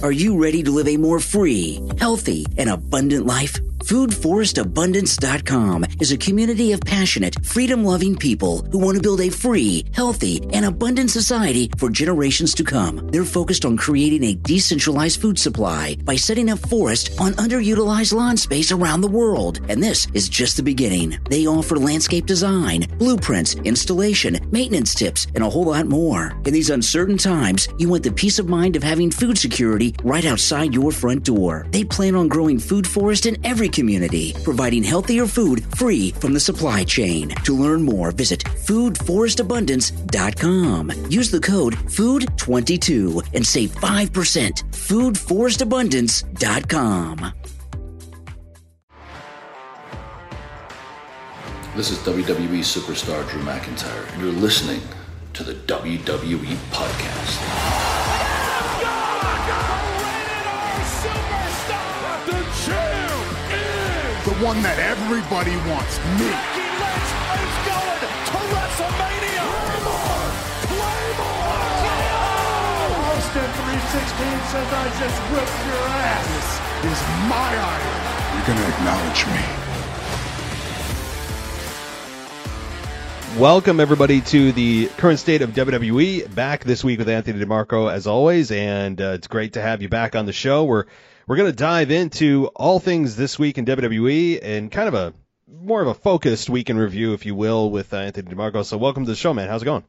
Are you ready to live a more free, healthy, and abundant life? FoodForestAbundance.com is a community of passionate, freedom loving people who want to build a free, healthy, and abundant society for generations to come. They're focused on creating a decentralized food supply by setting up forests on underutilized lawn space around the world. And this is just the beginning. They offer landscape design, blueprints, installation, maintenance tips, and a whole lot more. In these uncertain times, you want the peace of mind of having food security right outside your front door. They plan on growing food forest in every community, providing healthier food free from the supply chain. To learn more, visit foodforestabundance.com. Use the code FOOD22 and save 5%. foodforestabundance.com. This is WWE superstar Drew McIntyre, and you're listening to the WWE Podcast. One that everybody wants, me. Becky Lynch is going to WrestleMania. Claymore! Claymore! Austin 316 says I just whipped your ass. This is my idol. You're going to acknowledge me. Welcome everybody to the current state of WWE. Back this week with Anthony Di Marco as always, and uh, it's great to have you back on the show. We're we're going to dive into all things this week in WWE and kind of a more of a focused week in review, if you will, with uh, Anthony Di Marco. So welcome to the show, man. How's it going?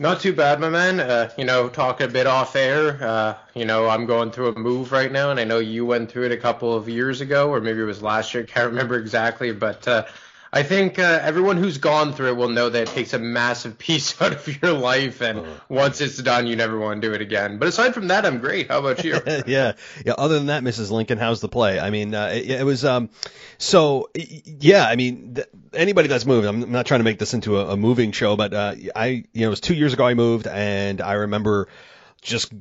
Not too bad, my man. Uh, you know, talking a bit off air. Uh, you know, I'm going through a move right now, and I know you went through it a couple of years ago, or maybe it was last year. I can't remember exactly, but uh, I think uh, everyone who's gone through it will know that it takes a massive piece out of your life, and uh, once it's done, you never want to do it again. But aside from that, I'm great. How about you? yeah, yeah. Other than that, Mrs. Lincoln, how's the play? I mean, uh, it, it, was um, so yeah. I mean, th- anybody that's moved, I'm not trying to make this into a, a moving show, but uh, I, you know, it was two years ago I moved, and I remember just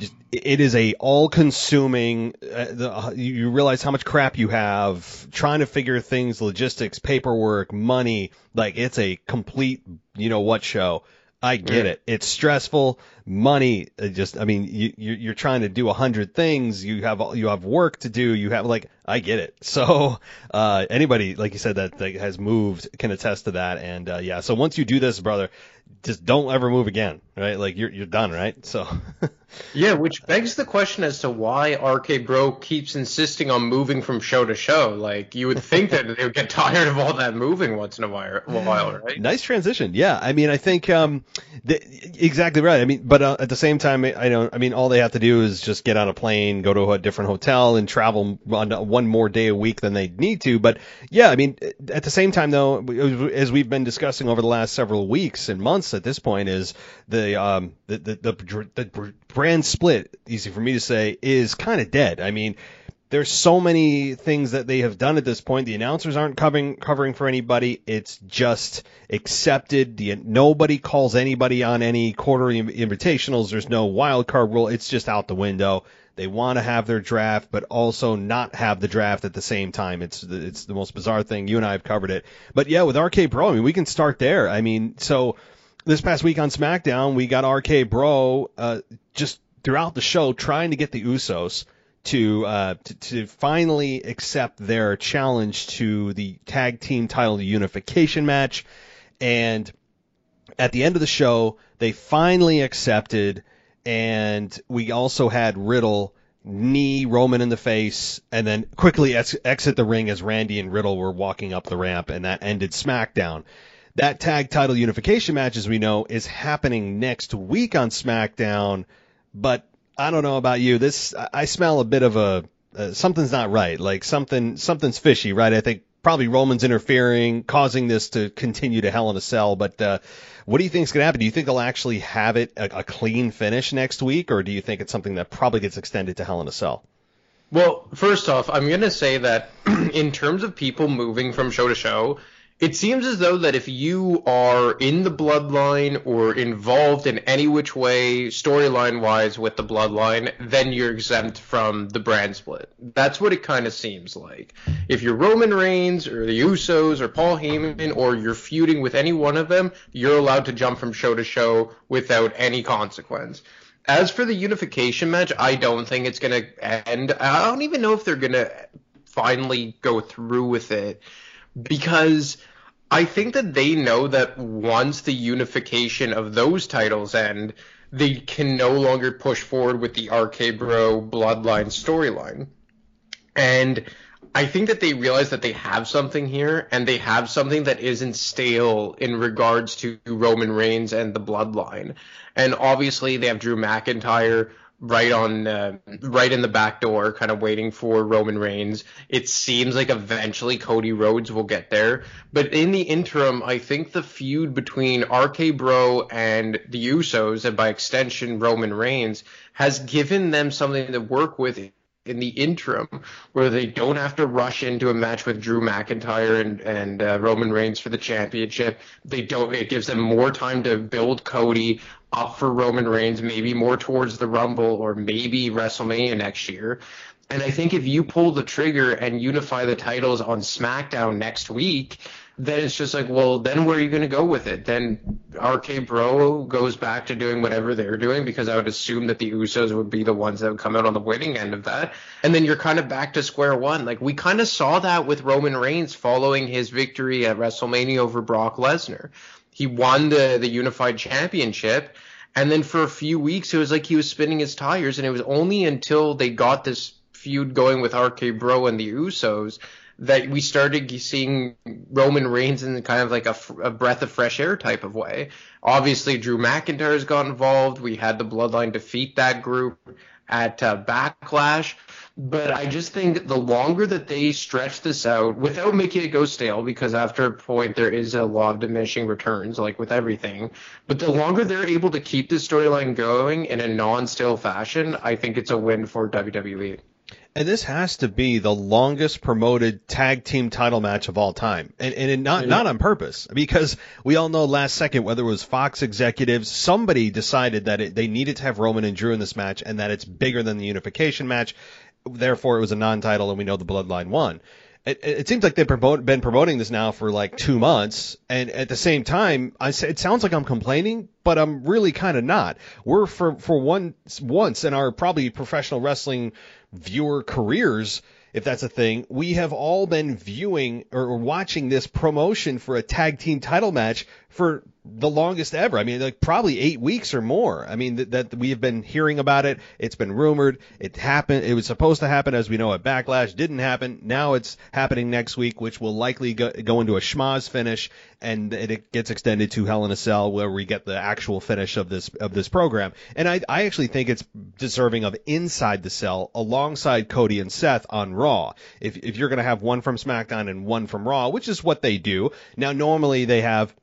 just it is a all-consuming. Uh, the, uh, you realize how much crap you have trying to figure things, logistics, paperwork, money. Like it's a complete, you know what show. I get it. It's stressful. Money, uh, just I mean, you, you're trying to do a hundred things. You have you have work to do. You have like I get it. So uh, anybody, like you said, that, that has moved can attest to that. And uh, yeah, so once you do this, brother, just don't ever move again, right? Like you're you're done, right? So Yeah, which begs the question as to why RK Bro keeps insisting on moving from show to show. Like you would think that they would get tired of all that moving once in a while, while right? Nice transition. Yeah, I mean, I think um, the, exactly right. I mean, but uh, at the same time, I know, I mean, all they have to do is just get on a plane, go to a different hotel, and travel on one more day a week than they need to. But yeah, I mean, at the same time, though, as we've been discussing over the last several weeks and months, at this point, is the um, the the, the, the brand split, easy for me to say, is kind of dead. I mean, there's so many things that they have done at this point. The announcers aren't covering covering for anybody. It's just accepted. The, nobody calls anybody on any quarterly invitationals. There's no wild card rule. It's just out the window. They want to have their draft, but also not have the draft at the same time. It's it's the most bizarre thing. You and I have covered it. But yeah, with RK Bro, I mean, we can start there. I mean, so this past week on SmackDown, we got RK Bro uh, just throughout the show trying to get the Usos to, uh, to, to finally accept their challenge to the tag team title unification match, and at the end of the show, they finally accepted, and we also had Riddle knee Roman in the face, and then quickly ex- exit the ring as Randy and Riddle were walking up the ramp, and that ended SmackDown. That tag title unification match, as we know, is happening next week on SmackDown but I don't know about you. This I smell a bit of a uh, something's not right. Like something something's fishy, right? I think probably Roman's interfering, causing this to continue to Hell in a Cell. But uh, what do you think is going to happen? Do you think they'll actually have it a, a clean finish next week, or do you think it's something that probably gets extended to Hell in a Cell? Well, first off, I'm going to say that in terms of people moving from show to show, it seems as though that if you are in the bloodline or involved in any which way storyline wise with the bloodline, then you're exempt from the brand split. That's what it kind of seems like. If you're Roman Reigns or the Usos or Paul Heyman or you're feuding with any one of them, you're allowed to jump from show to show without any consequence. As for the unification match, I don't think it's going to end. I don't even know if they're going to finally go through with it because I think that they know that once the unification of those titles end, they can no longer push forward with the RK Bro Bloodline storyline. And I think that they realize that they have something here, and they have something that isn't stale in regards to Roman Reigns and the Bloodline. And obviously, they have Drew McIntyre right on, uh, right in the back door, kind of waiting for Roman Reigns. It seems like eventually Cody Rhodes will get there, but in the interim, I think the feud between RK Bro and the Usos, and by extension Roman Reigns, has given them something to work with in the interim where they don't have to rush into a match with Drew McIntyre and and uh, Roman Reigns for the championship. They don't. It gives them more time to build Cody up for Roman Reigns, maybe more towards the Rumble or maybe WrestleMania next year. And I think if you pull the trigger and unify the titles on SmackDown next week, then it's just like, well, then where are you going to go with it? Then RK Bro goes back to doing whatever they're doing because I would assume that the Usos would be the ones that would come out on the winning end of that. And then you're kind of back to square one. Like we kind of saw that with Roman Reigns following his victory at WrestleMania over Brock Lesnar. He won the, the unified championship. And then for a few weeks, it was like he was spinning his tires. And it was only until they got this feud going with RK Bro and the Usos that we started seeing Roman Reigns in kind of like a, a, breath of fresh air type of way. Obviously, Drew McIntyre has got involved. We had the Bloodline defeat that group at uh, Backlash. But I just think the longer that they stretch this out without making it go stale, because after a point there is a law of diminishing returns, like with everything. But the longer they're able to keep this storyline going in a non-stale fashion, I think it's a win for WWE. And this has to be the longest promoted tag team title match of all time. And, and not, mm-hmm. not on purpose, because we all know last second, whether it was Fox executives, somebody decided that it, they needed to have Roman and Drew in this match and that it's bigger than the unification match. Therefore, it was a non-title and we know the bloodline won. It, it, seems like they've promote, been promoting this now for like two months, and at the same time, I say it sounds like I'm complaining, but I'm really kind of not. We're for for once once in our probably professional wrestling viewer careers, if that's a thing, we have all been viewing or watching this promotion for a tag team title match for the longest ever. I mean, like probably eight weeks or more. I mean, that, that we have been hearing about it. It's been rumored. It happened. It was supposed to happen, as we know, at Backlash. Didn't happen. Now it's happening next week, which will likely go, go into a schmozz finish, and it gets extended to Hell in a Cell, where we get the actual finish of this of this program. And I, I actually think it's deserving of inside the cell alongside Cody and Seth on Raw. If if you're to have one from SmackDown and one from Raw, which is what they do now, normally they have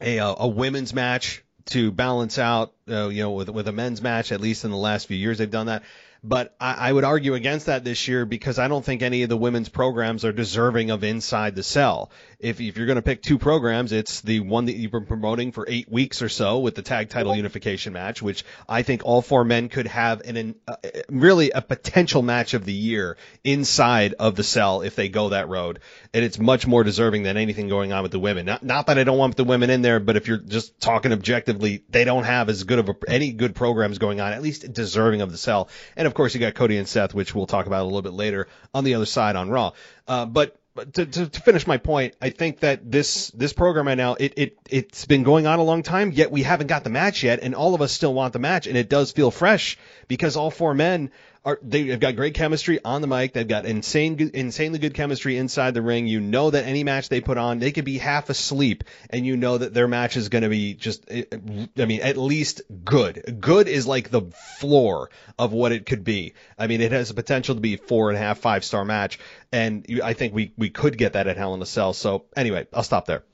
a uh, a women's match to balance out, uh, you know, with with a men's match. At least in the last few years, they've done that. But I, I would argue against that this year because I don't think any of the women's programs are deserving of inside the cell. If, if you're going to pick two programs, it's the one that you've been promoting for eight weeks or so with the tag title unification match, which I think all four men could have an, an uh, really a potential match of the year inside of the cell if they go that road. And it's much more deserving than anything going on with the women. Not, not that I don't want the women in there, but if you're just talking objectively, they don't have as good of a, any good programs going on, at least deserving of the cell. And of course, you got Cody and Seth, which we'll talk about a little bit later on the other side on Raw. Uh, but to, to, to, finish my point, I think that this this program right now it it it's been going on a long time, yet we haven't got the match yet, and all of us still want the match, and it does feel fresh because all four men are they've got great chemistry on the mic. They've got insane, insanely good chemistry inside the ring. You know that any match they put on, they could be half asleep, and you know that their match is going to be just, eh, eh, I mean, at least good. Good is like the floor of what it could be. I mean, it has the potential to be four and a half, five star match, and I think we we could get that at Hell in a Cell. So anyway, I'll stop there.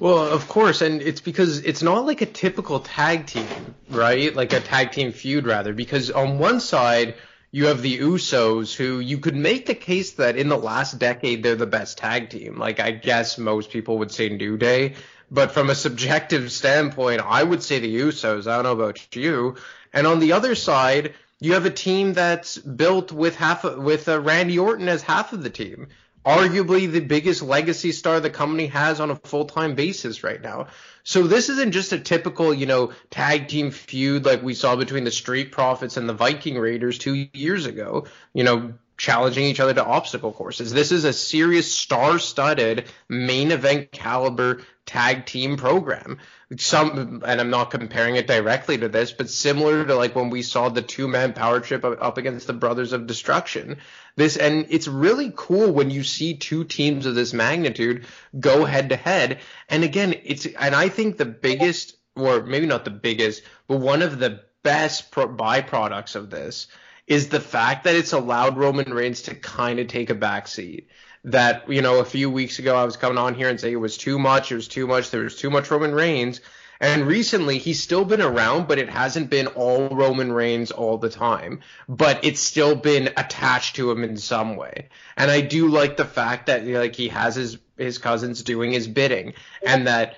Well, of course, and it's because it's not like a typical tag team, right? Like a tag team feud, rather, because on one side you have the Usos, who you could make the case that in the last decade they're the best tag team. Like I guess most people would say New Day, but from a subjective standpoint, I would say the Usos. I don't know about you. And on the other side, you have a team that's built with half with uh, Randy Orton as half of the team. Arguably the biggest legacy star the company has on a full-time basis right now. So this isn't just a typical, you know, tag team feud like we saw between the Street Profits and the Viking Raiders 2 years ago. You know, challenging each other to obstacle courses. This is a serious star-studded main event caliber tag team program. Some, and I'm not comparing it directly to this, but similar to like when we saw the two-man power trip up against the Brothers of Destruction. This, and it's really cool when you see two teams of this magnitude go head to head. And again, it's, and I think the biggest, or maybe not the biggest, but one of the best pro- byproducts of this is the fact that it's allowed Roman Reigns to kind of take a backseat. That, you know, a few weeks ago I was coming on here and saying it was too much, it was too much, there was too much Roman Reigns. And recently he's still been around, but it hasn't been all Roman Reigns all the time. But it's still been attached to him in some way. And I do like the fact that like he has his his cousins doing his bidding and that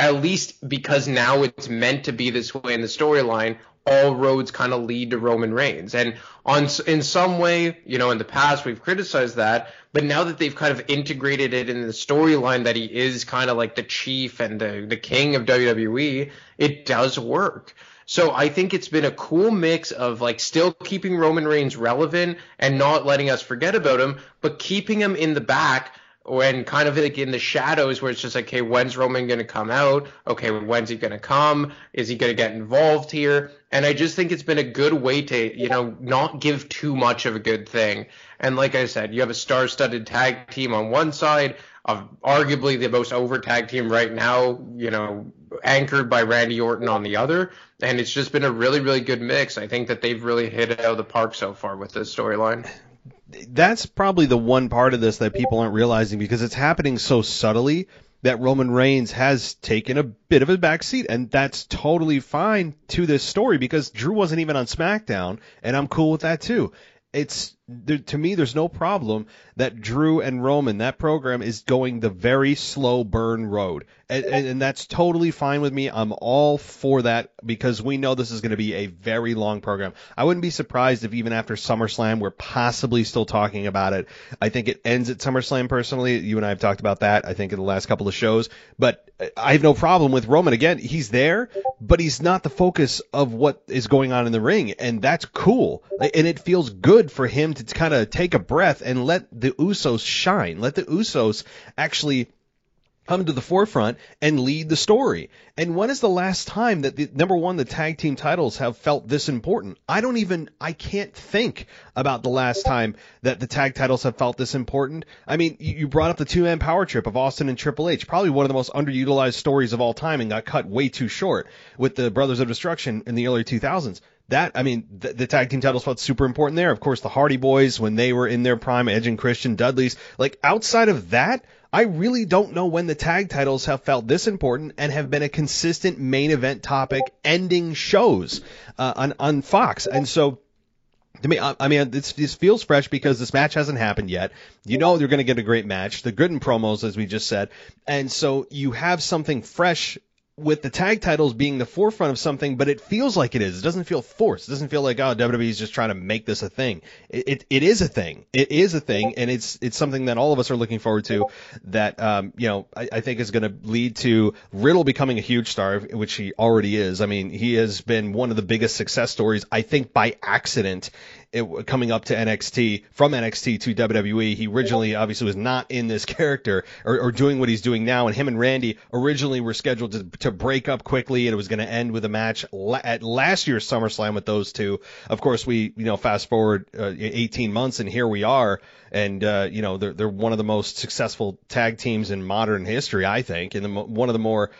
at least because now it's meant to be this way in the storyline, all roads kind of lead to Roman Reigns. And on in some way, you know, in the past we've criticized that, but now that they've kind of integrated it in the storyline that he is kind of like the chief and the the king of WWE, it does work. So I think it's been a cool mix of like still keeping Roman Reigns relevant and not letting us forget about him, but keeping him in the back when kind of like in the shadows where it's just like, okay, when's Roman going to come out? Okay, when's he going to come? Is he going to get involved here? And I just think it's been a good way to, you know, not give too much of a good thing. And like I said, you have a star-studded tag team on one side, of arguably the most over tag team right now, you know, anchored by Randy Orton on the other. And it's just been a really, really good mix. I think that they've really hit it out of the park so far with this storyline that's probably the one part of this that people aren't realizing because it's happening so subtly that Roman Reigns has taken a bit of a backseat, and that's totally fine to this story because Drew wasn't even on SmackDown, and I'm cool with that too. It's there, to me, there's no problem that Drew and Roman, that program is going the very slow burn road. And, and, that's totally fine with me. I'm all for that because we know this is going to be a very long program. I wouldn't be surprised if even after SummerSlam, we're possibly still talking about it. I think it ends at SummerSlam personally. You and I have talked about that, I think, in the last couple of shows. But I have no problem with Roman. Again, he's there, but he's not the focus of what is going on in the ring. And that's cool. And it feels good for him to kind of take a breath and let the Usos shine. Let the Usos actually come to the forefront and lead the story. And when is the last time that the number one the tag team titles have felt this important? I don't even I can't think about the last time that the tag titles have felt this important. I mean, you brought up the two man power trip of Austin and Triple H, probably one of the most underutilized stories of all time and got cut way too short with the Brothers of Destruction in the early 2000s that I mean the, the, tag team titles felt super important there. Of course, the Hardy Boys when they were in their prime, Edge and Christian, Dudley's. Like outside of that, I really don't know when the tag titles have felt this important and have been a consistent main event topic ending shows uh, on on Fox. And so to me, I, mean, this, this feels fresh because this match hasn't happened yet. You know they're going to get a great match. The good in promos, as we just said, and so you have something fresh with the tag titles being the forefront of something, but it feels like it is. It doesn't feel forced. It doesn't feel like oh WWE is just trying to make this a thing. It, it, it is a thing. It is a thing, and it's it's something that all of us are looking forward to. That um, you know I, I think is going to lead to Riddle becoming a huge star, which he already is. I mean, he has been one of the biggest success stories. I think by accident it, coming up to NXT from NXT to WWE. He originally obviously was not in this character or, or doing what he's doing now. And him and Randy originally were scheduled to, to break up quickly, and it was going to end with a match la- at last year's SummerSlam with those two. Of course, we you know fast forward uh, 18 months, and here we are. And uh, you know they're they're one of the most successful tag teams in modern history, I think, and the, one of the more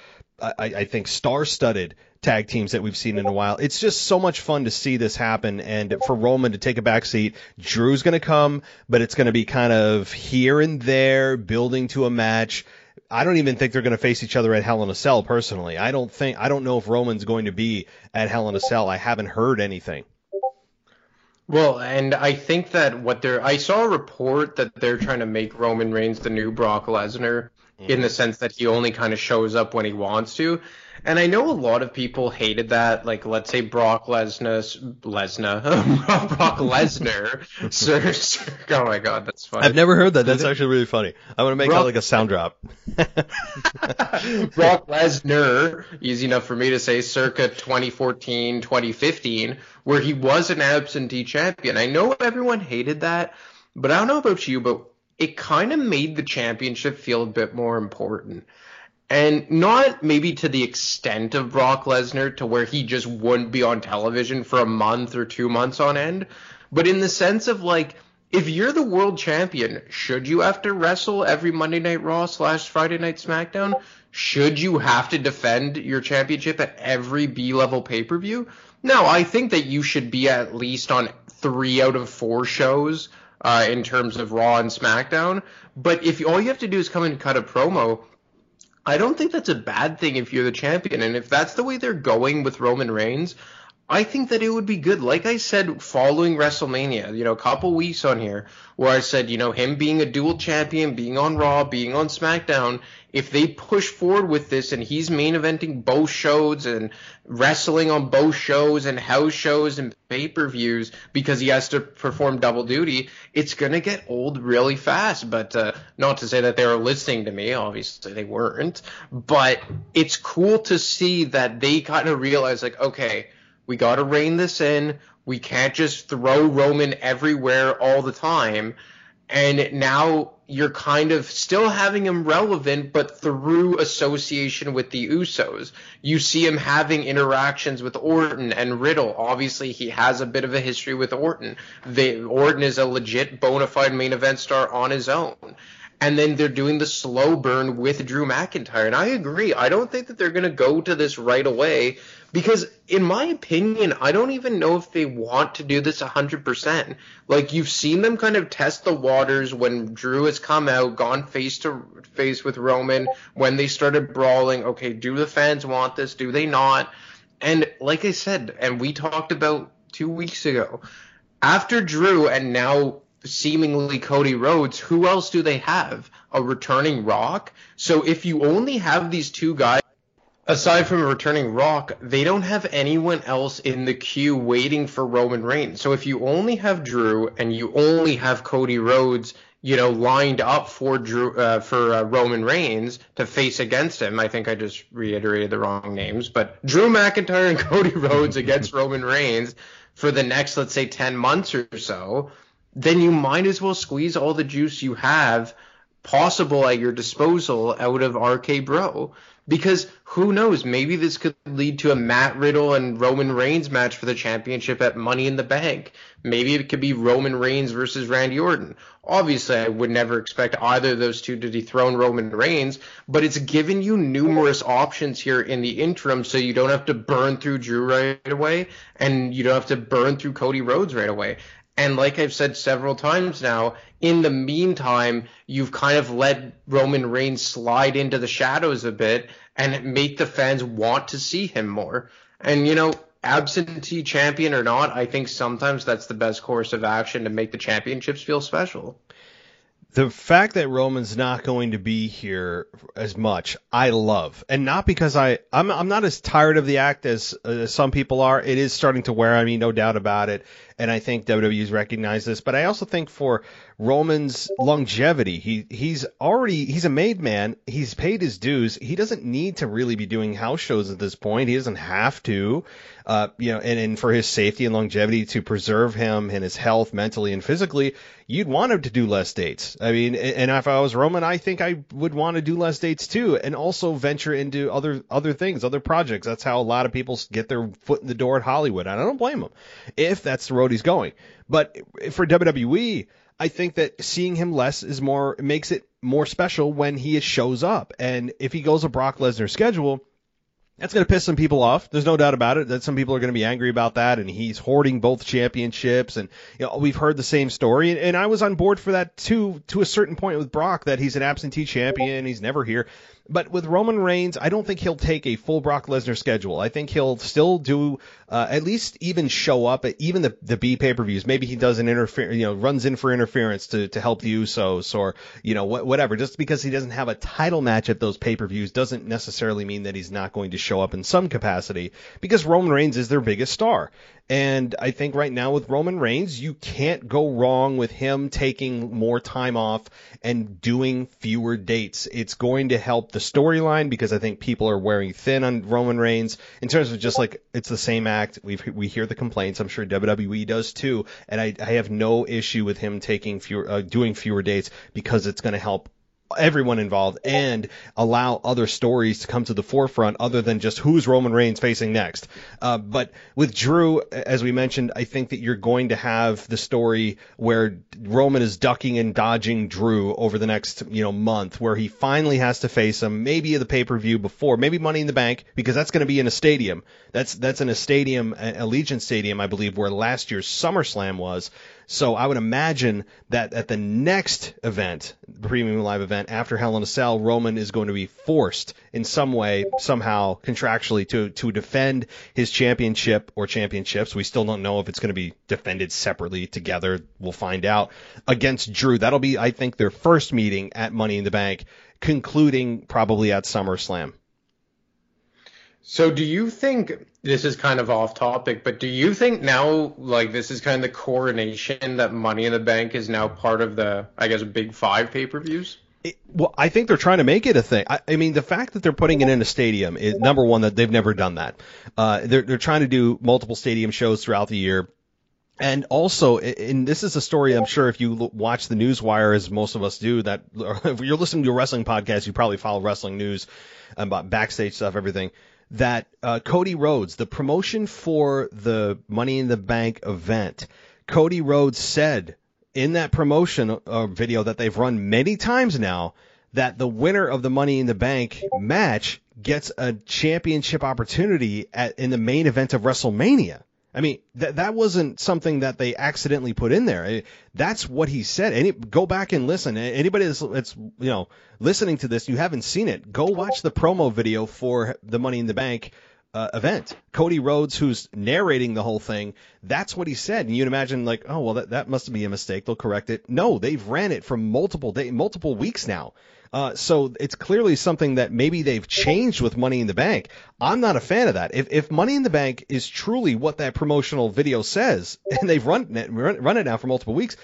I, I think star-studded tag teams that we've seen in a while. It's just so much fun to see this happen and for Roman to take a back seat. Drew's going to come, but it's going to be kind of here and there, building to a match. I don't even think they're going to face each other at Hell in a Cell personally. I don't think I don't know if Roman's going to be at Hell in a Cell. I haven't heard anything. Well, and I think that what they're I saw a report that they're trying to make Roman Reigns the new Brock Lesnar in the mm-hmm. sense that he only kind of shows up when he wants to. And I know a lot of people hated that. Like, let's say Brock Lesnar, Lesnar, Brock Lesnar, Sir, Sir, oh my God, that's funny. I've never heard that. That's actually really funny. I want to make Brock- that like a sound drop. Brock Lesnar, easy enough for me to say, circa 2014, 2015, where he was an absentee champion. I know everyone hated that, but I don't know about you, but it kind of made the championship feel a bit more important. And not maybe to the extent of Brock Lesnar to where he just wouldn't be on television for a month or two months on end, but in the sense of like, if you're the world champion, should you have to wrestle every Monday Night Raw slash Friday Night SmackDown? Should you have to defend your championship at every B level pay per view? No, I think that you should be at least on three out of four shows uh, in terms of Raw and SmackDown. But if all you have to do is come and cut a promo, I don't think that's a bad thing if you're the champion. And if that's the way they're going with Roman Reigns, I think that it would be good. Like I said, following WrestleMania, you know, a couple weeks on here, where I said, you know, him being a dual champion, being on Raw, being on SmackDown, if they push forward with this and he's main eventing both shows and wrestling on both shows and house shows and pay per views because he has to perform double duty, it's going to get old really fast. But uh, not to say that they were listening to me, obviously they weren't. But it's cool to see that they kind of realize, like, okay, we got to rein this in. We can't just throw Roman everywhere all the time. And now you're kind of still having him relevant, but through association with the Usos. You see him having interactions with Orton and Riddle. Obviously, he has a bit of a history with Orton. Orton is a legit bona fide main event star on his own. And then they're doing the slow burn with Drew McIntyre. And I agree. I don't think that they're going to go to this right away because, in my opinion, I don't even know if they want to do this 100%. Like, you've seen them kind of test the waters when Drew has come out, gone face to face with Roman, when they started brawling. Okay, do the fans want this? Do they not? And like I said, and we talked about two weeks ago, after Drew and now seemingly Cody Rhodes, who else do they have? A returning Rock? So if you only have these two guys, aside from returning Rock, they don't have anyone else in the queue waiting for Roman Reigns. So if you only have Drew and you only have Cody Rhodes, you know, lined up for Drew uh, for uh, Roman Reigns to face against him, I think I just reiterated the wrong names, but Drew McIntyre and Cody Rhodes against Roman Reigns for the next, let's say, ten months or so then you might as well squeeze all the juice you have possible at your disposal out of RK Bro. Because who knows, maybe this could lead to a Matt Riddle and Roman Reigns match for the championship at Money in the Bank. Maybe it could be Roman Reigns versus Randy Orton. Obviously, I would never expect either of those two to dethrone Roman Reigns, but it's given you numerous options here in the interim so you don't have to burn through Drew right away and you don't have to burn through Cody Rhodes right away. And like I've said several times now, in the meantime, you've kind of let Roman Reigns slide into the shadows a bit and make the fans want to see him more. And, you know, absentee champion or not, I think sometimes that's the best course of action to make the championships feel special. the fact that Roman's not going to be here as much, I love, and not because I I'm I'm not as tired of the act as, some people are. It is starting to wear on me, no doubt about it, and I think WWE's recognized this. But I also think for Roman's longevity, he he's already he's a made man. He's paid his dues. He doesn't need to really be doing house shows at this point. He doesn't have to, uh, you know, and, and for his safety and longevity to preserve him and his health mentally and physically, you'd want him to do less dates. I mean, and if I was Roman, I think I would want to do less dates too, and also venture into other other things, other projects. That's how a lot of people get their foot in the door at Hollywood. I don't blame them if that's the road he's going. But for WWE, I think that seeing him less is more makes it more special when he shows up. And if he goes a Brock Lesnar schedule, that's going to piss some people off. There's no doubt about it that some people are going to be angry about that. And he's hoarding both championships. And you know, we've heard the same story. And, and I was on board for that too, to a certain point with Brock, that he's an absentee champion. He's never here. But with Roman Reigns, I don't think he'll take a full Brock Lesnar schedule. I think he'll still do uh, at least even show up at even the the B pay per views. Maybe he does an interfere, you know, runs in for interference to to help the Usos or you know wh- whatever. Just because he doesn't have a title match at those pay per views doesn't necessarily mean that he's not going to show up in some capacity because Roman Reigns is their biggest star. And I think right now with Roman Reigns, you can't go wrong with him taking more time off and doing fewer dates. It's going to help the storyline because I think people are wearing thin on Roman Reigns in terms of just like it's the same act. We we hear the complaints. I'm sure WWE does too, and I, I have no issue with him taking fewer, uh, doing fewer dates because it's going to help everyone involved and allow other stories to come to the forefront other than just who's Roman Reigns facing next. Uh, but with Drew, as we mentioned, I think that you're going to have the story where Roman is ducking and dodging Drew over the next, you know, month where he finally has to face him, maybe the pay-per-view before, maybe Money in the Bank, because that's going to be in a stadium. That's, that's in a stadium, Allegiant Stadium, I believe, where last year's SummerSlam was. So I would imagine that at the next event, the premium live event after Hell in a Cell, Roman is going to be forced in some way, somehow, contractually to to defend his championship or championships. We still don't know if it's going to be defended separately together. We'll find out against Drew. That'll be, I think, their first meeting at Money in the Bank, concluding probably at SummerSlam. So do you think this is kind of off topic, but do you think now like this is kind of the coronation that Money in the Bank is now part of the I guess big 5 pay-per-views? Well, I think they're trying to make it a thing. I, I, mean, the fact that they're putting it in a stadium is number one that they've never done that. Uh, they're they're trying to do multiple stadium shows throughout the year. And also, and this is a story I'm sure if you watch the news wire, as most of us do, that if you're listening to a wrestling podcast, you probably follow wrestling news about backstage stuff, everything that uh, Cody Rhodes, the promotion for the Money in the Bank event, Cody Rhodes said in that promotion uh, video that they've run many times now that the winner of the Money in the Bank match gets a championship opportunity at, in the main event of WrestleMania. I mean, that that wasn't something that they accidentally put in there. That's what he said. Any go back and listen. Anybody that's, that's you know listening to this, you haven't seen it. Go watch the promo video for the Money in the Bank uh, event. Cody Rhodes, who's narrating the whole thing, that's what he said. And you'd imagine like, oh well, that that must be a mistake. They'll correct it. No, they've ran it for multiple day, multiple weeks now. Uh, so it's clearly something that maybe they've changed with Money in the Bank. I'm not a fan of that. If, if Money in the Bank is truly what that promotional video says, and they've run it, run it now for multiple weeks,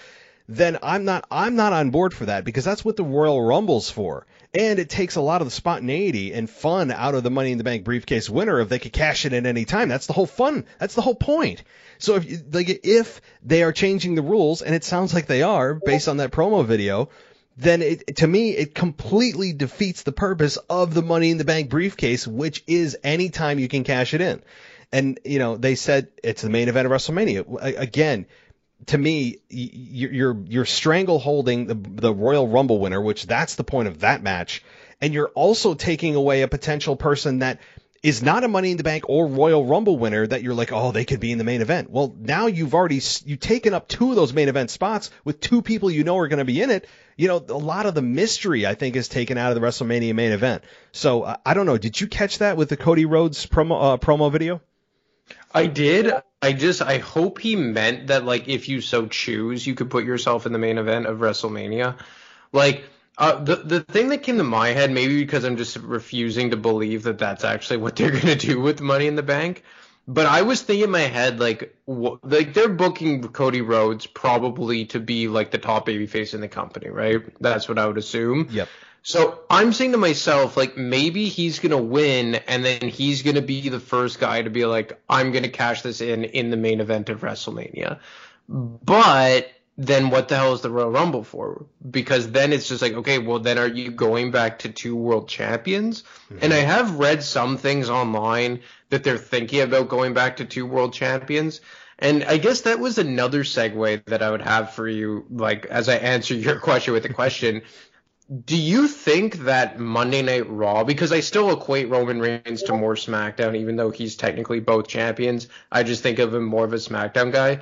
then I'm not I'm not on board for that because that's what the Royal Rumble's for. And it takes a lot of the spontaneity and fun out of the Money in the Bank briefcase winner if they could cash it at any time. That's the whole fun. That's the whole point. So if like if they are changing the rules, and it sounds like they are based on that promo video, then it, to me, it completely defeats the purpose of the Money in the Bank briefcase, which is anytime you can cash it in. And, you know, they said it's the main event of WrestleMania. Again, to me, you're, you're strangle holding the, the Royal Rumble winner, which that's the point of that match. And you're also taking away a potential person that is not a Money in the Bank or Royal Rumble winner that you're like, oh, they could be in the main event. Well, now you've already you've taken up two of those main event spots with two people you know are going to be in it. You know, a lot of the mystery I think is taken out of the WrestleMania main event. So uh, I don't know. Did you catch that with the Cody Rhodes promo uh, promo video? I did. I just I hope he meant that like if you so choose, you could put yourself in the main event of WrestleMania. Like uh, the the thing that came to my head, maybe because I'm just refusing to believe that that's actually what they're gonna do with Money in the Bank. But I was thinking in my head like, wh- like they're booking Cody Rhodes probably to be like the top babyface in the company, right? That's what I would assume. Yep. So I'm saying to myself, like maybe he's gonna win, and then he's gonna be the first guy to be like, I'm gonna cash this in in the main event of WrestleMania. But then what the hell is the Royal Rumble for? Because then it's just like, okay, well then are you going back to two world champions? Mm-hmm. And I have read some things online that they're thinking about going back to two world champions. And I guess that was another segue that I would have for you, like as I answer your question with a question. Do you think that Monday Night Raw, because I still equate Roman Reigns to more SmackDown, even though he's technically both champions, I just think of him more of a SmackDown guy.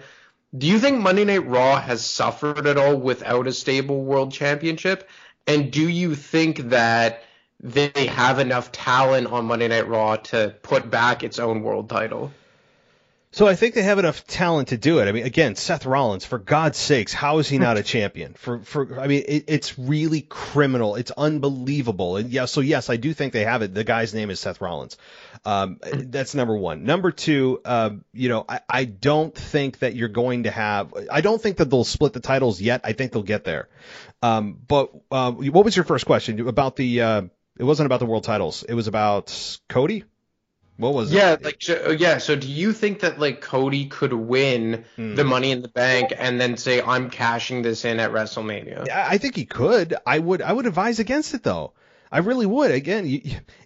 Do you think Monday Night Raw has suffered at all without a stable world championship? And do you think that they have enough talent on Monday Night Raw to put back its own world title. So I think they have enough talent to do it. I mean, again, Seth Rollins, for God's sakes, how is he not a champion? For for I mean, it, it's really criminal. It's unbelievable. And yeah, so yes, I do think they have it. The guy's name is Seth Rollins. Um, that's number one. Number two, uh, you know, I, I don't think that you're going to have. I don't think that they'll split the titles yet. I think they'll get there. Um, but uh, what was your first question about the? Uh, it wasn't about the world titles. It was about Cody. What was yeah, it? like so, yeah. So do you think that like Cody could win Hmm. the Money in the Bank and then say I'm cashing this in at WrestleMania? I I think he could. I would. I would advise against it though. I really would. Again, you,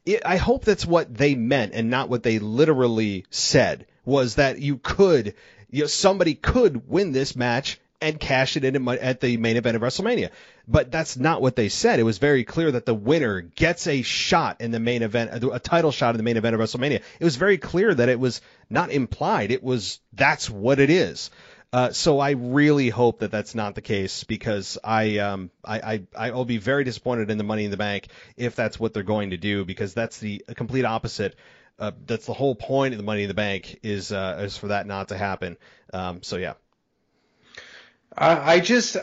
you- I hope that's what they meant and not what they literally said. Was that you could, you know, somebody could win this match and cash it in at the main event of WrestleMania. But that's not what they said. It was very clear that the winner gets a shot in the main event, a title shot in the main event of WrestleMania. It was very clear that it was not implied. It was that's what it is. Uh, so I really hope that that's not the case because I um I, I I'll be very disappointed in the Money in the Bank if that's what they're going to do because that's the complete opposite. Uh, that's the whole point of the Money in the Bank is uh, is for that not to happen. Um, so yeah. I, I just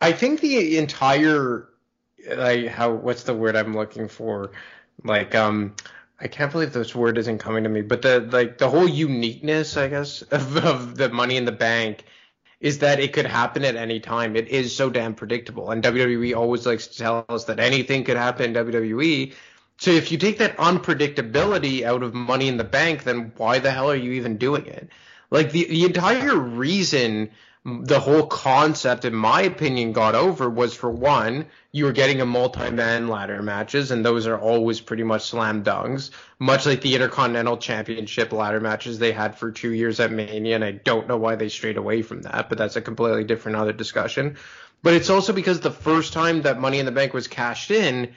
I think the entire like how what's the word I'm looking for? Like um I can't believe this word isn't coming to me, but the like the whole uniqueness, I guess, of, of the Money in the Bank is that it could happen at any time. It is so damn predictable, and WWE always likes to tell us that anything could happen in WWE. So if you take that unpredictability out of Money in the Bank, then why the hell are you even doing it? Like the the entire reason the whole concept, in my opinion, got over was for one, you were getting a multi-man ladder matches, and those are always pretty much slam dunks, much like the Intercontinental Championship ladder matches they had for two years at Mania, and I don't know why they strayed away from that, but that's a completely different other discussion. But it's also because the first time that Money in the Bank was cashed in,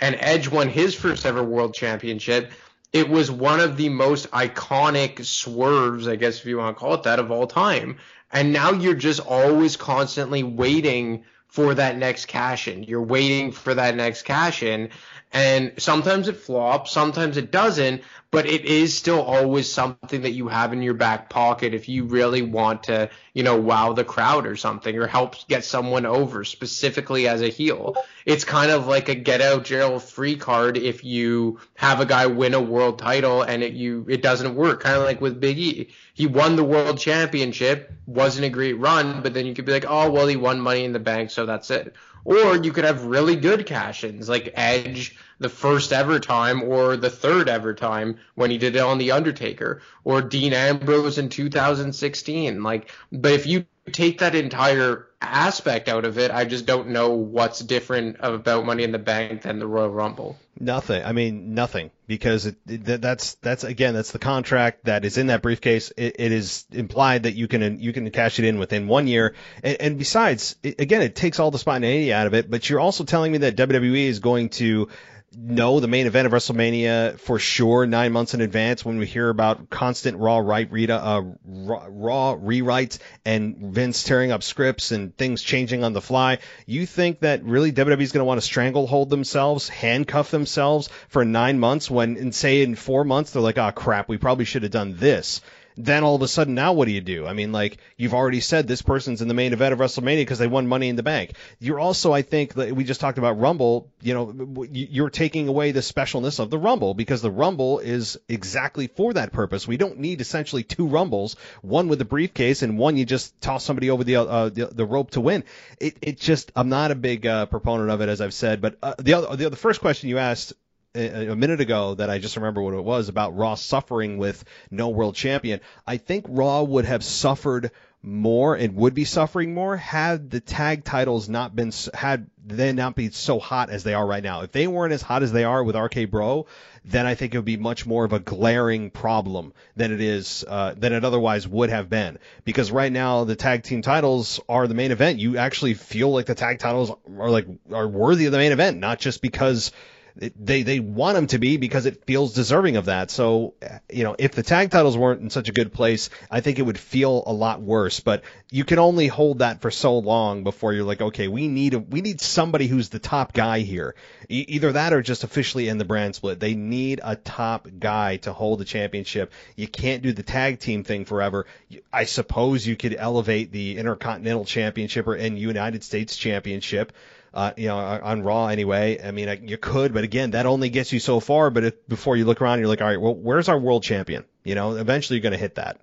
and Edge won his first ever world championship, it was one of the most iconic swerves, I guess if you want to call it that, of all time. And now you're just always constantly waiting for that next cash in. You're waiting for that next cash in. And sometimes it flops, sometimes it doesn't, but it is still always something that you have in your back pocket if you really want to, you know, wow the crowd or something or help get someone over specifically as a heel. It's kind of like a get out jail free card if you have a guy win a world title and it you it doesn't work. Kind of like with Big E. He won the world championship, wasn't a great run, but then you could be like, "Oh, well, he won money in the bank, so that's it." Or you could have really good cash-ins, like Edge the first ever time or the third ever time when he did it on The Undertaker, or Dean Ambrose in 2016. Like, but if you take that entire aspect out of it, I just don't know what's different about Money in the Bank than the Royal Rumble. Nothing. I mean, nothing because it, it, that's that's again that's the contract that is in that briefcase. It, it is implied that you can you can cash it in within one year, and, and besides, again, it takes all the spontaneity out of it. But you're also telling me that WWE is going to know the main event of WrestleMania for sure nine months in advance when we hear about constant Raw right Rita, uh, raw, raw rewrites and Vince tearing up scripts and things changing on the fly. You think that really WWE is going to want to stranglehold themselves, handcuff themselves for nine months when, and say in four months they're like, oh crap, we probably should have done this then all of a sudden now what do you do? I mean, like you've already said this person's in the main event of WrestleMania because they won Money in the Bank. You're also, I think, we just talked about Rumble. You know, you're taking away the specialness of the Rumble because the Rumble is exactly for that purpose. We don't need essentially two Rumbles, one with a briefcase and one you just toss somebody over the uh, the, the rope to win. It it just I'm not a big uh, proponent of it as I've said, but uh, the other the, the first question you asked a minute ago that I just remember what it was about Raw suffering with no world champion. I think Raw would have suffered more and would be suffering more had the tag titles not been had they not be so hot as they are right now. If they weren't as hot as they are with RK Bro, then I think it would be much more of a glaring problem than it is uh, than it otherwise would have been. Because right now the tag team titles are the main event. You actually feel like the tag titles are like are worthy of the main event, not just because they they want him to be because it feels deserving of that. So you know, if the tag titles weren't in such a good place, I think it would feel a lot worse. But you can only hold that for so long before you're like, okay, we need a, we need somebody who's the top guy here. E- either that or just officially end the brand split. They need a top guy to hold the championship. You can't do the tag team thing forever. I suppose you could elevate the Intercontinental Championship or and United States Championship. Uh, you know, on Raw anyway. I mean, you could, but again, that only gets you so far. But if, before you look around, you're like, all right, well, where's our world champion? You know, eventually you're going to hit that.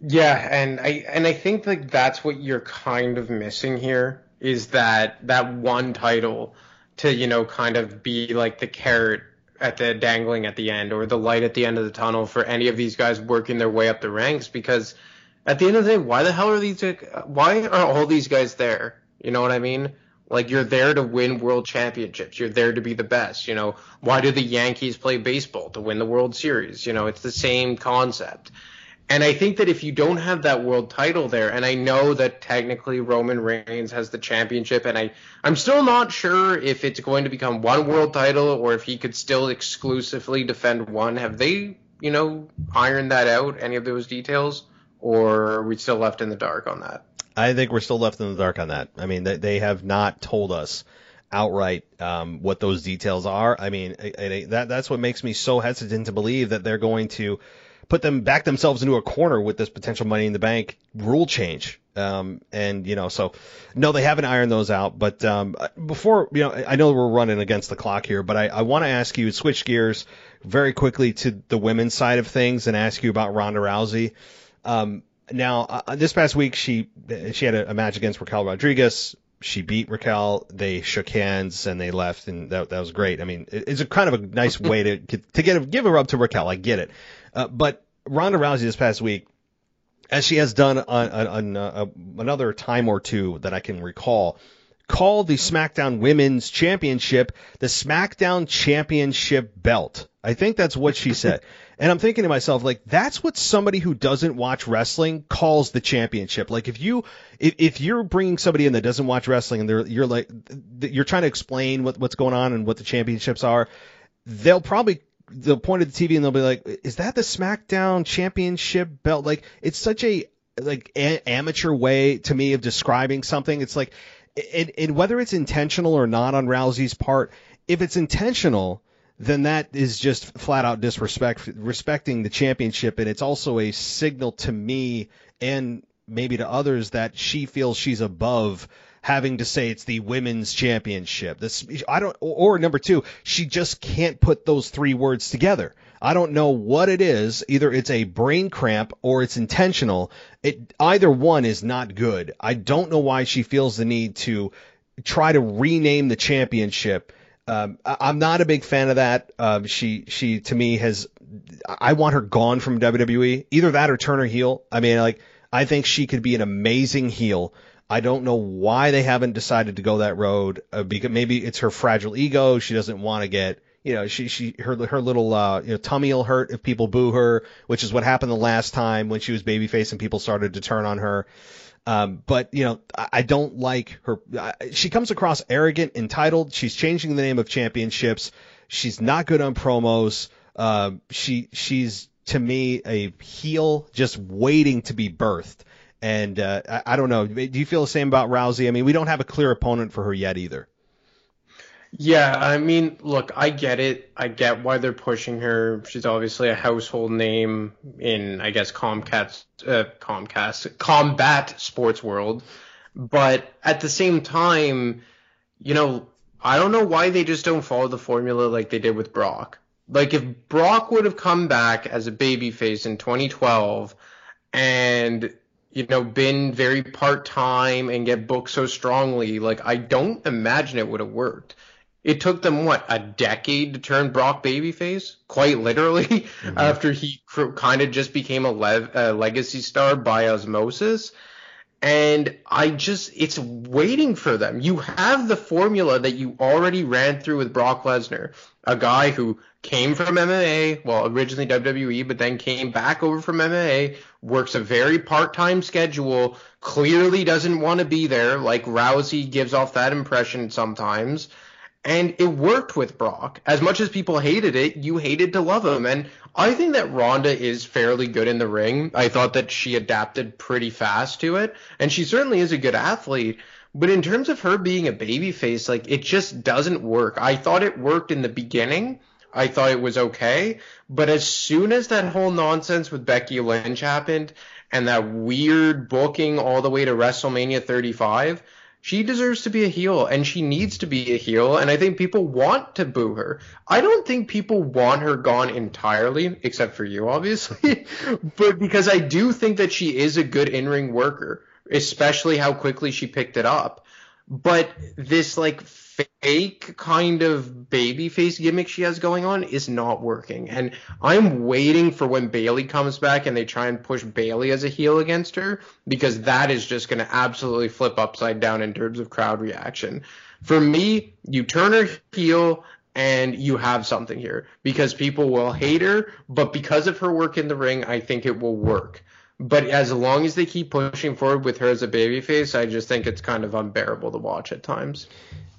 Yeah, and I and I think like that's what you're kind of missing here is that that one title to you know kind of be like the carrot at the dangling at the end or the light at the end of the tunnel for any of these guys working their way up the ranks because at the end of the day why the hell are these why are all these guys there you know what i mean like you're there to win world championships you're there to be the best you know why do the yankees play baseball to win the world series you know it's the same concept and I think that if you don't have that world title there, and I know that technically Roman Reigns has the championship, and I, I'm still not sure if it's going to become one world title or if he could still exclusively defend one. Have they, you know, ironed that out, any of those details? Or are we still left in the dark on that? I think we're still left in the dark on that. I mean, they, they have not told us outright um, what those details are. I mean, that that's what makes me so hesitant to believe that they're going to put them back themselves into a corner with this potential money in the bank rule change. Um, and you know, so no, they haven't ironed those out. But um, before you know, I know we're running against the clock here, but I, I want to ask you switch gears very quickly to the women's side of things and ask you about Ronda Rousey. Um, now, uh, this past week, she she had a, a match against Raquel Rodriguez she beat Raquel. They shook hands and they left, and that that was great. I mean, it's a kind of a nice way to to get a, give a rub to Raquel. I get it, uh, but Ronda Rousey this past week, as she has done on, on, on uh, another time or two that I can recall, called the SmackDown Women's Championship the SmackDown Championship belt. I think that's what she said. and I'm thinking to myself, like, that's what somebody who doesn't watch wrestling calls the championship. Like, if you, if, if you're bringing somebody in that doesn't watch wrestling and they're, you're like, you're trying to explain what, what's going on and what the championships are, they'll probably they'll point at the TV and they'll be like, "Is that the SmackDown Championship belt?" Like it's such a like a- amateur way to me of describing something. It's like, and, and whether it's intentional or not on Rousey's part, if it's intentional, then that is just flat out disrespect respecting the championship, and it's also a signal to me and maybe to others that she feels she's above having to say it's the women's championship. This I don't or, or number 2, she just can't put those three words together. I don't know what it is. Either it's a brain cramp or it's intentional. It either one is not good. I don't know why she feels the need to try to rename the championship. Um, I'm not a big fan of that. Um, she she to me has I want her gone from WWE. Either that or turn her heel. I mean, like I think she could be an amazing heel. I don't know why they haven't decided to go that road. Uh, because maybe it's her fragile ego. She doesn't want to get, you know, she she her her little uh, you know tummy will hurt if people boo her, which is what happened the last time when she was babyface and people started to turn on her. Um, but you know, I, I don't like her. I, she comes across arrogant, entitled. She's changing the name of championships. She's not good on promos. Uh, she she's to me a heel just waiting to be birthed. And uh, I, I, don't know. Do you feel the same about Rousey? I mean, we don't have a clear opponent for her yet either. Yeah, I mean, look, I get it. I get why they're pushing her. She's obviously a household name in, I guess, Comcast, uh, Comcast, combat sports world. But at the same time, you know, I don't know why they just don't follow the formula like they did with Brock. Like if Brock would have come back as a babyface in 2012 and you know, been very part time and get booked so strongly, like I don't imagine it would have worked. It took them what a decade to turn Brock babyface, quite literally, mm-hmm. after he kind of just became a, le- a legacy star by osmosis. And I just, it's waiting for them. You have the formula that you already ran through with Brock Lesnar, a guy who came from MMA, well, originally WWE, but then came back over from MMA, works a very part-time schedule, clearly doesn't want to be there, like Rousey gives off that impression sometimes. And it worked with Brock. As much as people hated it, you hated to love him. And I think that Ronda is fairly good in the ring. I thought that she adapted pretty fast to it. And she certainly is a good athlete. But in terms of her being a babyface, like it just doesn't work. I thought it worked in the beginning. I thought it was okay. But as soon as that whole nonsense with Becky Lynch happened and that weird booking all the way to WrestleMania 35, she deserves to be a heel and she needs to be a heel and I think people want to boo her. I don't think people want her gone entirely except for you obviously, but because I do think that she is a good in-ring worker, especially how quickly she picked it up. But this like fake kind of babyface gimmick she has going on is not working. And I'm waiting for when Bayley comes back and they try and push Bayley as a heel against her because that is just going to absolutely flip upside down in terms of crowd reaction. For me, you turn her heel and you have something here because people will hate her, but because of her work in the ring, I think it will work. But as long as they keep pushing forward with her as a babyface, I just think it's kind of unbearable to watch at times.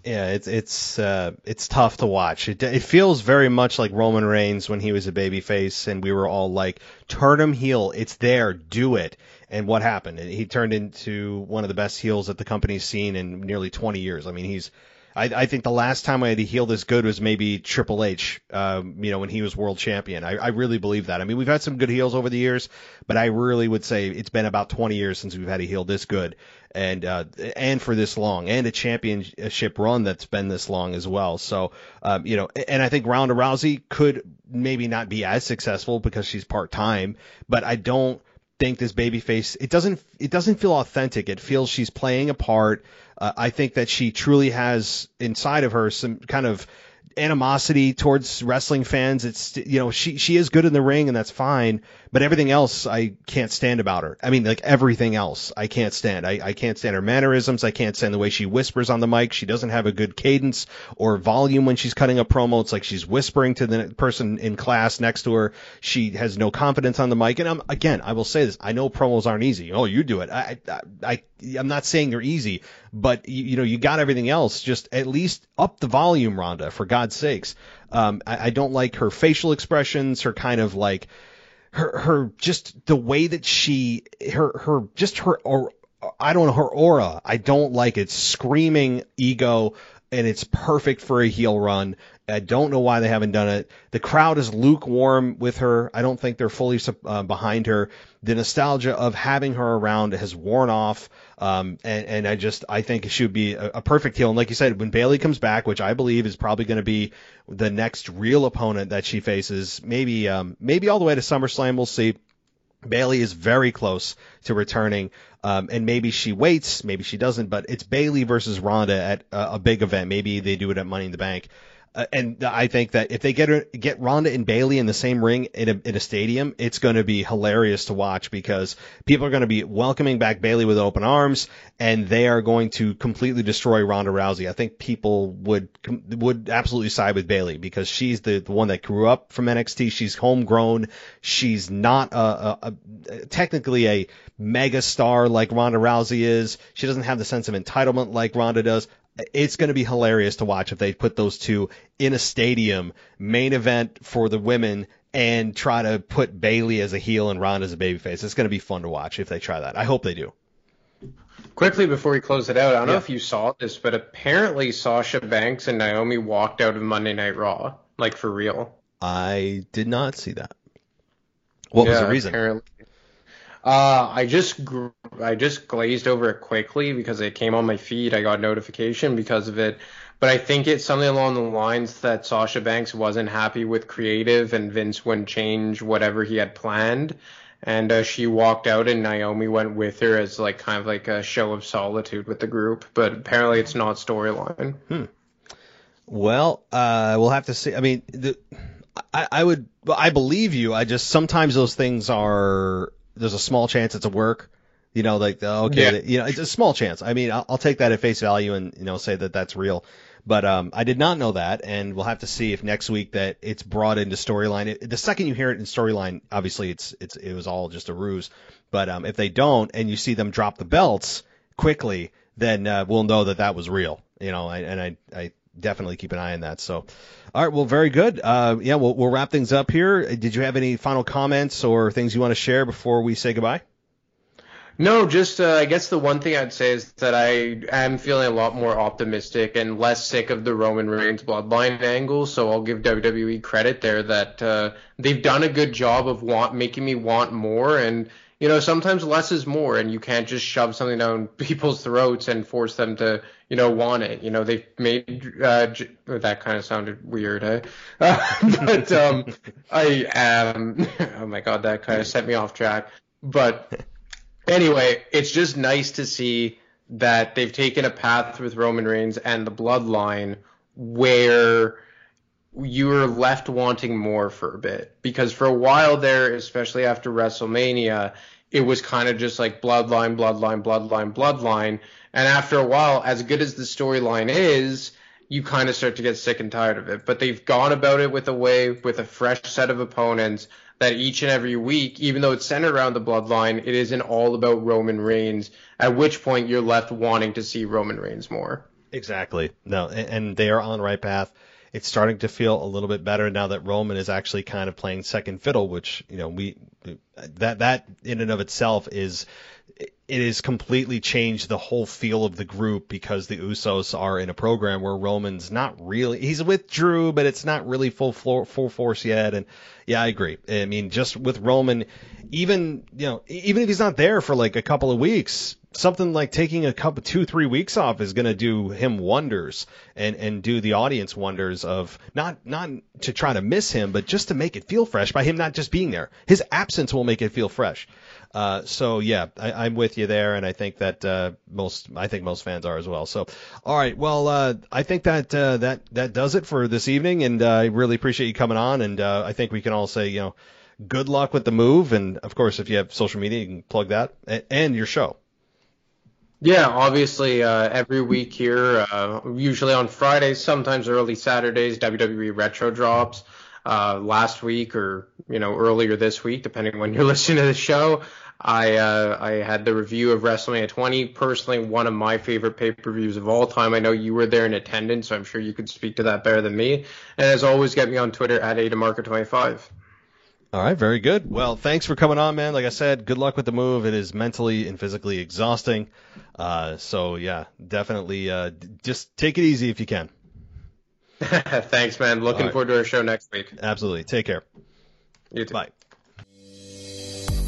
Yeah, it's it's uh, it's tough to watch. It it feels very much like Roman Reigns when he was a babyface, and we were all like, "Turn him heel. It's there. Do it." And what happened? He turned into one of the best heels that the company's seen in nearly 20 years. I mean, he's I, I think the last time I had a heel this good was maybe Triple H, um, you know, when he was world champion. I, I really believe that. I mean, we've had some good heels over the years, but I really would say it's been about 20 years since we've had a heel this good and uh, and for this long, and a championship run that's been this long as well. So, um, you know, and I think Ronda Rousey could maybe not be as successful because she's part time, but I don't think this babyface it doesn't it doesn't feel authentic. It feels she's playing a part. Uh, I think that she truly has inside of her some kind of animosity towards wrestling fans. It's you know she she is good in the ring and that's fine, but everything else I can't stand about her. I mean like everything else I can't stand. I, I can't stand her mannerisms. I can't stand the way she whispers on the mic. She doesn't have a good cadence or volume when she's cutting a promo. It's like she's whispering to the person in class next to her. She has no confidence on the mic. And I'm again I will say this. I know promos aren't easy. Oh you do it. I I, I I'm not saying they're easy, but you, you know you got everything else. Just at least up the volume, Ronda, for God's sakes. Um, I, I don't like her facial expressions, her kind of like her her just the way that she her her just her or I don't know her aura. I don't like it. Screaming ego, and it's perfect for a heel run. I don't know why they haven't done it. The crowd is lukewarm with her. I don't think they're fully uh, behind her. The nostalgia of having her around has worn off. Um, and, and I just, I think she would be a, a perfect heel. And like you said, when Bayley comes back, which I believe is probably going to be the next real opponent that she faces, maybe, um, maybe all the way to SummerSlam, we'll see. Bayley is very close to returning, um, and maybe she waits, maybe she doesn't, but it's Bayley versus Ronda at a, a big event. Maybe they do it at Money in the Bank. Uh, and I think that if they get get Ronda and Bayley in the same ring in a, in a stadium, it's going to be hilarious to watch because people are going to be welcoming back Bayley with open arms, and they are going to completely destroy Ronda Rousey. I think people would would absolutely side with Bayley because she's the, the one that grew up from NXT. She's homegrown. She's not a, a, a technically a mega star like Ronda Rousey is. She doesn't have the sense of entitlement like Ronda does it's going to be hilarious to watch if they put those two in a stadium main event for the women and try to put Bayley as a heel and Ronda as a babyface. It's going to be fun to watch if they try that. I hope they do. Quickly before we close it out, I don't yeah. know if you saw this, but apparently Sasha Banks and Naomi walked out of Monday Night Raw, like for real. I did not see that. What yeah, was the reason? Apparently, uh, I just I just glazed over it quickly because it came on my feed. I got notification because of it. But I think it's something along the lines that Sasha Banks wasn't happy with creative and Vince wouldn't change whatever he had planned. And uh, she walked out and Naomi went with her as like kind of like a show of solitude with the group. But apparently it's not storyline. Hmm. Well, uh, we'll have to see. I mean, the, I, I would, I believe you. I just sometimes those things are there's a small chance it's a work. You know, like okay, yeah. you know, it's a small chance. I mean, I'll, I'll take that at face value and you know say that that's real. But um, I did not know that, and we'll have to see if next week that it's brought into storyline. The second you hear it in storyline, obviously it's it's it was all just a ruse. But um, if they don't, and you see them drop the belts quickly, then uh, we'll know that that was real. You know, I, and I I definitely keep an eye on that. So, all right, well, very good. Uh, yeah, we'll we'll wrap things up here. Did you have any final comments or things you want to share before we say goodbye? No, just uh, I guess the one thing I'd say is that I am feeling a lot more optimistic and less sick of the Roman Reigns bloodline angle. So I'll give WWE credit there that uh, they've done a good job of want making me want more. And you know, sometimes less is more, and you can't just shove something down people's throats and force them to you know want it. You know, they've made uh, j- that kind of sounded weird, eh? but um, I am. oh my god, that kind of set me off track. But anyway, it's just nice to see that they've taken a path with Roman Reigns and the bloodline where you were left wanting more for a bit. Because for a while there, especially after WrestleMania, it was kind of just like bloodline, bloodline, bloodline, bloodline. And after a while, as good as the storyline is, you kind of start to get sick and tired of it. But they've gone about it with a way, with a fresh set of opponents that each and every week, even though it's centered around the bloodline, it isn't all about Roman Reigns. At which point you're left wanting to see Roman Reigns more. Exactly. No, and they are on the right path. It's starting to feel a little bit better now that Roman is actually kind of playing second fiddle, which you know we that that in and of itself is it has completely changed the whole feel of the group because the Usos are in a program where Roman's not really he's with Drew, but it's not really full floor, full force yet. And yeah, I agree. I mean, just with Roman, even you know, even if he's not there for like a couple of weeks, something like taking a couple two three weeks off is going to do him wonders and and do the audience wonders of not not to try to miss him but just to make it feel fresh by him not just being there his absence will make it feel fresh uh, so yeah, I, am with you there, and I think that uh, most I think most fans are as well. So, all right, well, uh, I think that uh, that that does it for this evening, and uh, I really appreciate you coming on, and uh, I think we can all say you know good luck with the move, and of course, if you have social media, you can plug that and your show. Yeah, obviously, uh, every week here, uh, usually on Fridays, sometimes early Saturdays, WWE Retro drops. Uh, last week or you know earlier this week, depending when you're listening to the show, I uh, I had the review of WrestleMania 20. Personally, one of my favorite pay-per-views of all time. I know you were there in attendance, so I'm sure you could speak to that better than me. And as always, get me on Twitter at adamarker25. All right, very good. Well, thanks for coming on, man. Like I said, good luck with the move. It is mentally and physically exhausting. Uh, so yeah, definitely uh, just take it easy if you can. thanks, man. Looking right. forward to our show next week. Absolutely. Take care. You too. Bye.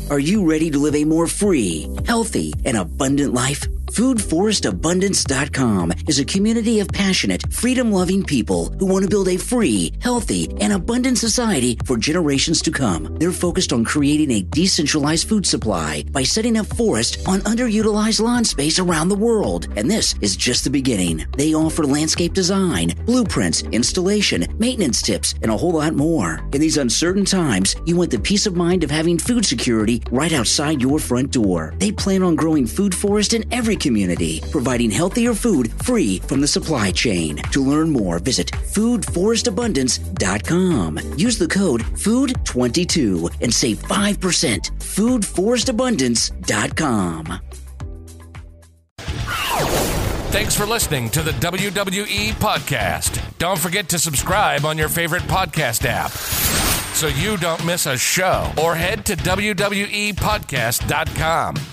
Are you ready to live a more free, healthy, and abundant life? FoodForestAbundance.com is a community of passionate, freedom loving people who want to build a free, healthy, and abundant society for generations to come. They're focused on creating a decentralized food supply by setting up forests on underutilized lawn space around the world. And this is just the beginning. They offer landscape design, blueprints, installation, maintenance tips, and a whole lot more. In these uncertain times, you want the peace of mind of having food security right outside your front door. They plan on growing food forest in every community, providing healthier food free from the supply chain. To learn more, visit foodforestabundance.com. Use the code FOOD22 and save 5%. foodforestabundance.com. Thanks for listening to the WWE podcast. Don't forget to subscribe on your favorite podcast app so you don't miss a show or head to WWEpodcast.com.